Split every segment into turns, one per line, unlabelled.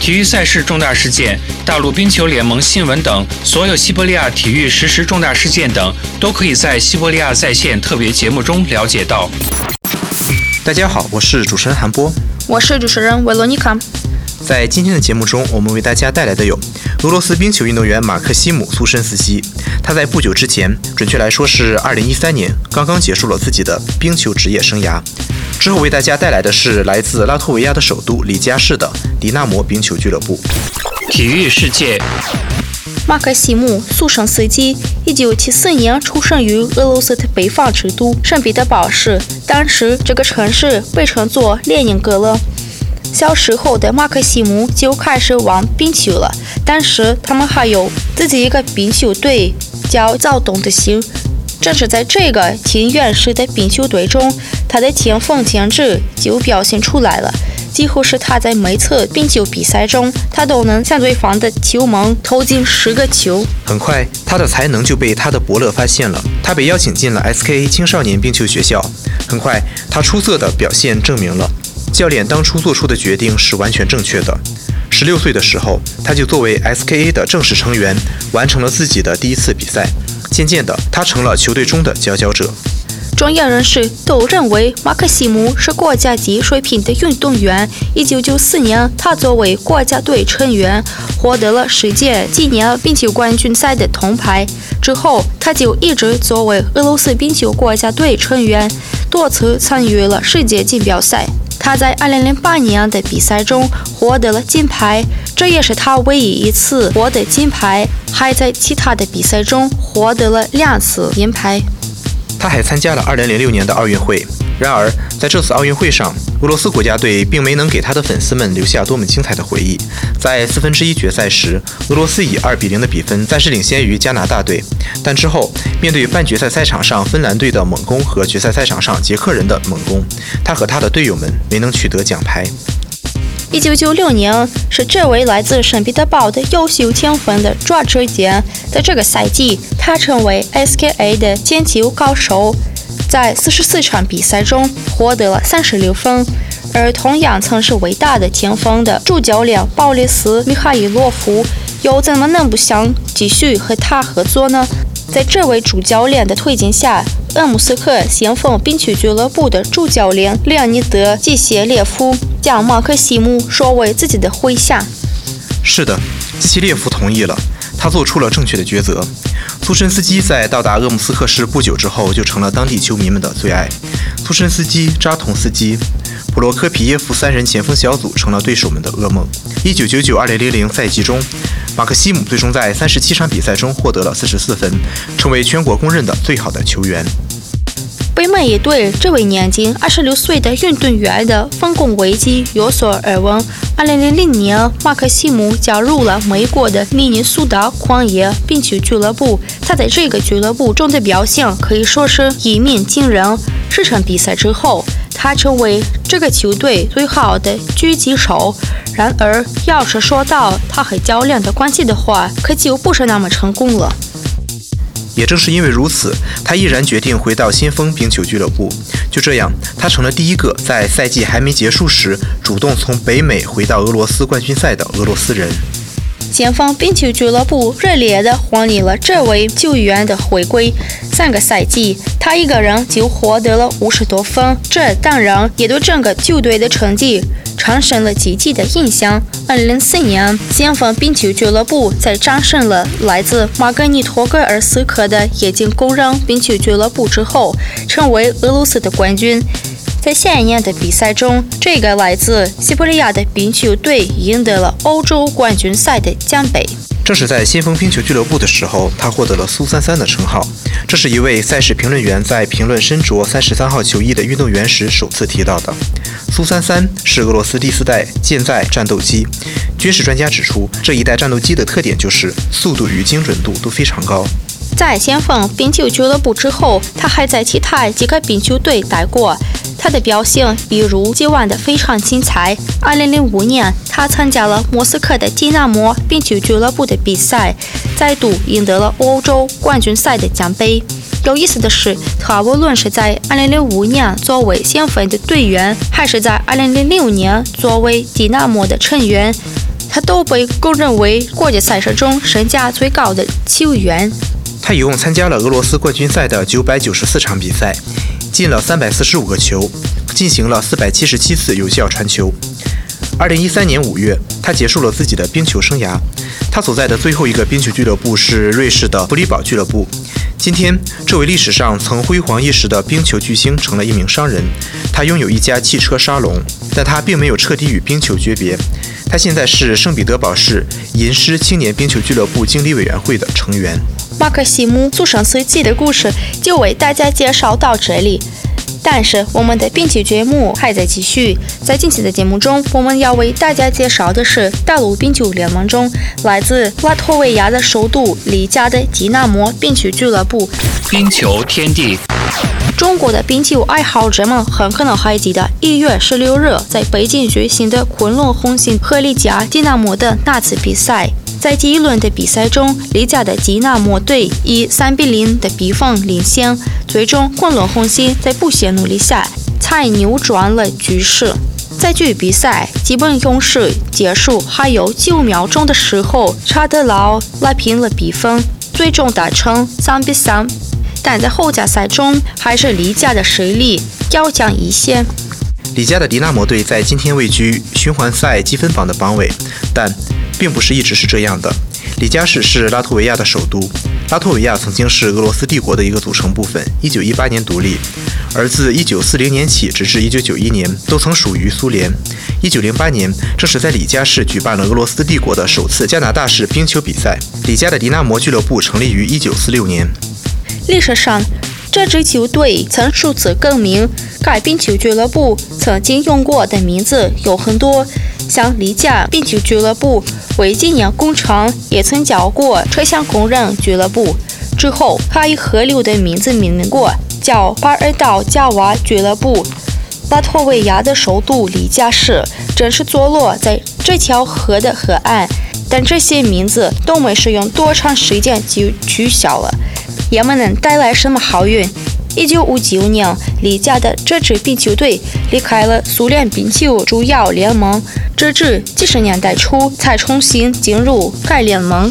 体育赛事重大事件、大陆冰球联盟新闻等，所有西伯利亚体育实时重大事件等，都可以在西伯利亚在线特别节目中了解到。
大家好，我是主持人韩波，
我是主持人维罗妮卡。
在今天的节目中，我们为大家带来的有俄罗斯冰球运动员马克西姆·苏申斯基。他在不久之前，准确来说是2013年，刚刚结束了自己的冰球职业生涯。之后为大家带来的是来自拉脱维亚的首都里加市的迪纳摩冰球俱乐部。
体育世界，
马克西姆·苏申斯基，一九七四年出生于俄罗斯的北方之都圣彼得堡市，当时这个城市被称作列宁格勒。小时候的马克西姆就开始玩冰球了，当时他们还有自己一个冰球队，叫躁动的心。正是在这个挺原始的冰球队中，他的天赋潜质就表现出来了。几乎是他在每次冰球比赛中，他都能向对方的球门投进十个球。
很快，他的才能就被他的伯乐发现了，他被邀请进了 SKA 青少年冰球学校。很快，他出色的表现证明了教练当初做出的决定是完全正确的。十六岁的时候，他就作为 SKA 的正式成员，完成了自己的第一次比赛。渐渐的，他成了球队中的佼佼者。
专业人士都认为马克西姆是国家级水平的运动员。一九九四年，他作为国家队成员获得了世界纪念冰球冠军赛的铜牌。之后，他就一直作为俄罗斯冰球国家队成员，多次参与了世界锦标赛。他在2008年的比赛中获得了金牌，这也是他唯一一次获得金牌。还在其他的比赛中获得了两次银牌。
他还参加了2006年的奥运会。然而，在这次奥运会上，俄罗斯国家队并没能给他的粉丝们留下多么精彩的回忆。在四分之一决赛时，俄罗斯以二比零的比分暂时领先于加拿大队，但之后面对半决赛赛场上芬兰队的猛攻和决赛赛场上捷克人的猛攻，他和他的队友们没能取得奖牌。
一九九六年是这位来自圣彼得堡的优秀前锋的转折点，在这个赛季，他成为 SKA 的捡球高手。在四十四场比赛中获得了三十六分，而同样曾是伟大的前锋的主教练鲍里斯·米哈伊洛夫又怎么能不想继续和他合作呢？在这位主教练的推荐下，鄂木斯克先锋冰球俱乐部的主教练列尼德·季谢列夫将马克西姆说为自己的麾下。
是的，季谢列夫同意了。他做出了正确的抉择。苏申斯基在到达鄂木斯克市不久之后，就成了当地球迷们的最爱。苏申斯基、扎同斯基、普罗科皮耶夫三人前锋小组成了对手们的噩梦。1999-2000赛季中，马克西姆最终在37场比赛中获得了44分，成为全国公认的最好的球员。
北美也对这位年仅二十六岁的运动员的丰功伟绩有所耳闻。二零零零年，马克西姆加入了美国的密尼苏达矿业冰球俱乐部。他在这个俱乐部中的表现可以说是一鸣惊人。这场比赛之后，他成为这个球队最好的狙击手。然而，要是说到他和教练的关系的话，可就不是那么成功了。
也正是因为如此，他毅然决定回到先锋冰球俱乐部。就这样，他成了第一个在赛季还没结束时主动从北美回到俄罗斯冠军赛的俄罗斯人。
先锋冰球俱乐部热烈地欢迎了这位球员的回归。三个赛季，他一个人就获得了五十多分，这当然也对整个球队的成绩。产生了积极的影响。二零零四年，先锋冰球俱乐部在战胜了来自马格尼托格尔斯克的液晶工人冰球俱乐部之后，成为俄罗斯的冠军。在下一年的比赛中，这个来自西伯利亚的冰球队赢得了欧洲冠军赛的奖杯。
正是在先锋冰球俱乐部的时候，他获得了“苏三三”的称号。这是一位赛事评论员在评论身着三十三号球衣的运动员时首次提到的。苏三三是俄罗斯第四代舰载战斗机，军事专家指出，这一代战斗机的特点就是速度与精准度都非常高。
在先锋冰球俱乐部之后，他还在其他几个冰球队待过。他的表现一如既往的非常精彩。2005年，他参加了莫斯科的迪纳摩冰球俱乐部的比赛，再度赢得了欧洲冠军赛的奖杯。有意思的是，他无论是在2005年作为先锋的队员，还是在2006年作为迪纳摩的成员，他都被公认为国际赛事中身价最高的球员。
他一共参加了俄罗斯冠军赛的994场比赛。进了三百四十五个球，进行了四百七十七次有效传球。二零一三年五月，他结束了自己的冰球生涯。他所在的最后一个冰球俱乐部是瑞士的弗里堡俱乐部。今天，这位历史上曾辉煌一时的冰球巨星成了一名商人。他拥有一家汽车沙龙，但他并没有彻底与冰球诀别。他现在是圣彼得堡市银狮青年冰球俱乐部经理委员会的成员。
马克西姆祖上随记的故事就为大家介绍到这里，但是我们的冰球节目还在继续。在近期的节目中，我们要为大家介绍的是大陆冰球联盟中来自拉脱维亚的首都里加的迪纳摩冰球俱乐部。
冰球天地，
中国的冰球爱好者们很可能还记得一月十六日在北京举行的昆仑红星和利加迪纳摩的那次比赛。在第一轮的比赛中，利加的吉纳摩队以三比零的比分领先，最终昆仑红星在不懈努力下才扭转了局势。在距比赛基本用时结束还有九秒钟的时候，查德劳拉平了比分，最终达成三比三。但在后加赛中，还是利加的实力要强一些。
李家的迪纳摩队在今天位居循环赛积分榜的榜尾，但。并不是一直是这样的。里加市是拉脱维亚的首都。拉脱维亚曾经是俄罗斯帝国的一个组成部分。一九一八年独立，而自一九四零年起直至一九九一年都曾属于苏联。一九零八年正是在里加市举办了俄罗斯帝国的首次加拿大式冰球比赛。里加的迪纳摩俱乐部成立于一九四六年。
历史上，这支球队曾数次更名。该冰球俱乐部曾经用过的名字有很多。像丽家冰球俱乐部为纪念工程，也曾叫过车厢工人俱乐部。之后，还以河流的名字命名过，叫巴尔道加瓦俱乐部。拉脱维亚的首都里加市正是坐落在这条河的河岸，但这些名字都没使用多长时间就取消了，也没能带来什么好运。一九五九年，李家的这支冰球队离开了苏联冰球主要联盟，直至七十年代初才重新进入该联盟。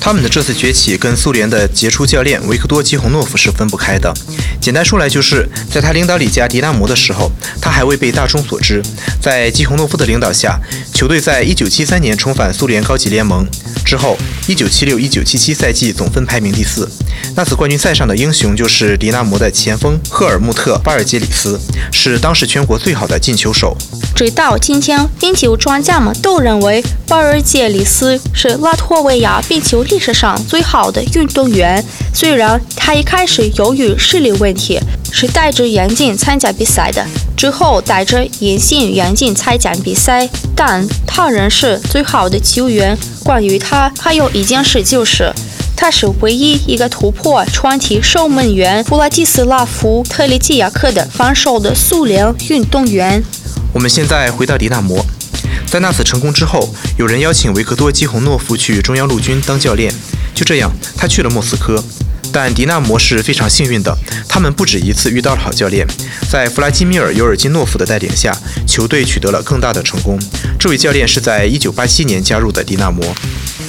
他们的这次崛起跟苏联的杰出教练维克多·基洪诺夫是分不开的。简单说来，就是在他领导李家迪纳摩的时候，他还未被大众所知。在基洪诺夫的领导下，球队在1973年重返苏联高级联盟之后，1976-1977赛季总分排名第四。那次冠军赛上的英雄就是迪纳摩的前锋赫尔穆特·巴尔杰里斯，是当时全国最好的进球手。
直到今天，冰球专家们都认为巴尔杰里斯是拉脱维亚冰球。历史上最好的运动员，虽然他一开始由于视力问题是戴着眼镜参加比赛的，之后戴着隐形眼镜参加比赛，但他仍是最好的球员。关于他，还有一件事就是，他是唯一一个突破传奇守门员弗拉基斯拉夫·特里季亚克的防守的苏联运动员。
我们现在回到迪纳摩。在那次成功之后，有人邀请维克多·基洪诺夫去中央陆军当教练。就这样，他去了莫斯科。但迪纳摩是非常幸运的，他们不止一次遇到了好教练。在弗拉基米尔·尤尔金诺夫的带领下，球队取得了更大的成功。这位教练是在1987年加入的迪纳摩。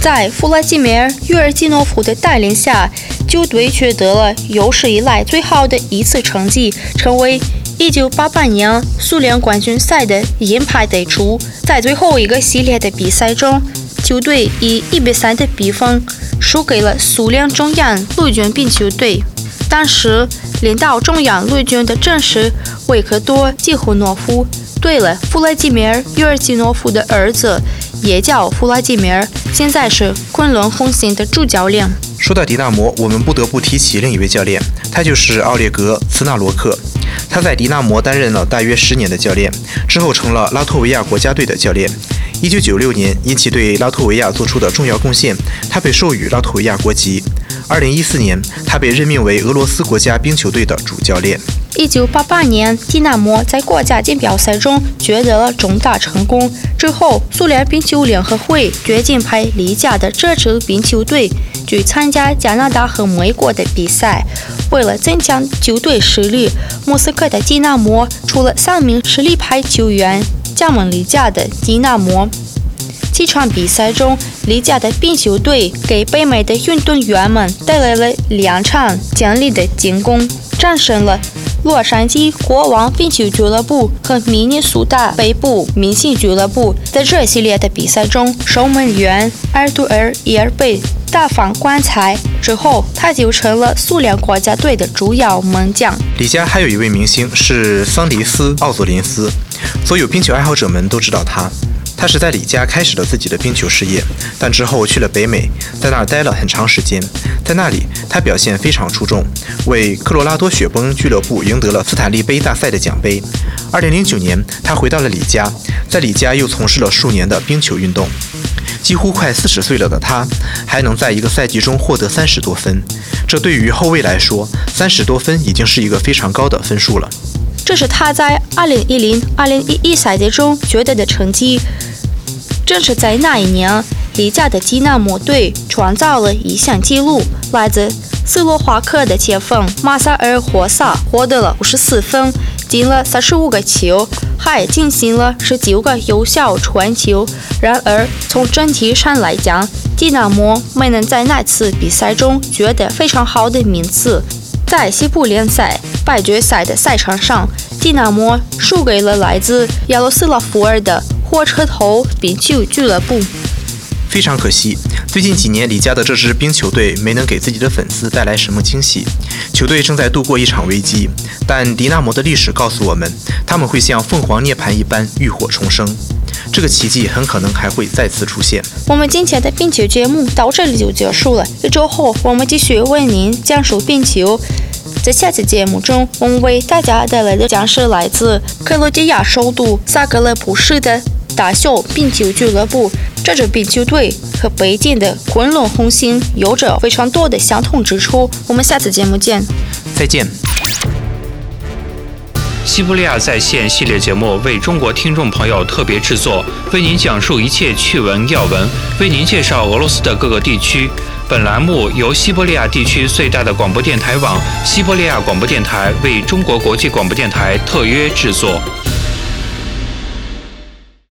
在弗拉基米尔·尤尔金诺夫的带领下，球队取得了有史以来最好的一次成绩，成为。一九八八年苏联冠军赛的银牌得主，在最后一个系列的比赛中，球队以一比三的比分输给了苏联中央陆军冰球队。当时领导中央陆军的正是维克多·季胡诺夫。对了，弗拉基米尔·尤尔基诺夫的儿子也叫弗拉基米尔，现在是昆仑红星的主教练。
说到迪纳摩，我们不得不提起另一位教练，他就是奥列格·茨纳罗克。他在迪纳摩担任了大约十年的教练，之后成了拉脱维亚国家队的教练。1996年，因其对拉脱维亚做出的重要贡献，他被授予拉脱维亚国籍。2014年，他被任命为俄罗斯国家冰球队的主教练。
一九八八年，蒂纳摩在国家锦标赛中取得了重大成功。之后，苏联冰球联合会决定派里加的这支冰球队去参加加拿大和美国的比赛。为了增强球队实力，莫斯科的蒂纳摩出了三名实力派球员，加盟里加的蒂纳摩。几场比赛中，里加的冰球队给北美的运动员们带来了两场强力的进攻，战胜了。洛杉矶国王冰球俱乐部和明尼苏达北部明星俱乐部在这系列的比赛中，守门员埃杜尔伊尔贝大放光彩之后，他就成了苏联国家队的主要门将。
李佳还有一位明星是桑迪斯奥佐林斯，所有冰球爱好者们都知道他。他是在李家开始了自己的冰球事业，但之后去了北美，在那儿待了很长时间。在那里，他表现非常出众，为科罗拉多雪崩俱乐部赢得了斯坦利杯大赛的奖杯。2009年，他回到了李家，在李家又从事了数年的冰球运动。几乎快四十岁了的他，还能在一个赛季中获得三十多分，这对于后卫来说，三十多分已经是一个非常高的分数了。
这是他在2010-2011赛季中取得的成绩。正是在那一年，里加的基纳摩队创造了一项纪录：来自斯洛伐克的前锋马萨尔·霍萨获得了54分，进了35个球，还进行了19个有效传球。然而，从整体上来讲，基纳摩没能在那次比赛中取得非常好的名次。在西部联赛半决赛的赛场上，迪纳摩输给了来自亚罗斯拉夫尔的。火车头冰球俱乐部，
非常可惜，最近几年李家的这支冰球队没能给自己的粉丝带来什么惊喜。球队正在度过一场危机，但迪纳摩的历史告诉我们，他们会像凤凰涅槃一般浴火重生。这个奇迹很可能还会再次出现。
我们今天的冰球节目到这里就结束了，一周后我们继续为您讲述冰球。在下期节目中，我们为大家带来的将是来自克罗地亚首都萨格勒布市的。大小冰球俱乐部，这支冰球队和北京的昆仑红星有着非常多的相同之处。我们下次节目见，
再见。
西伯利亚在线系列节目为中国听众朋友特别制作，为您讲述一切趣闻要闻，为您介绍俄罗斯的各个地区。本栏目由西伯利亚地区最大的广播电台网——西伯利亚广播电台为中国国际广播电台特约制作。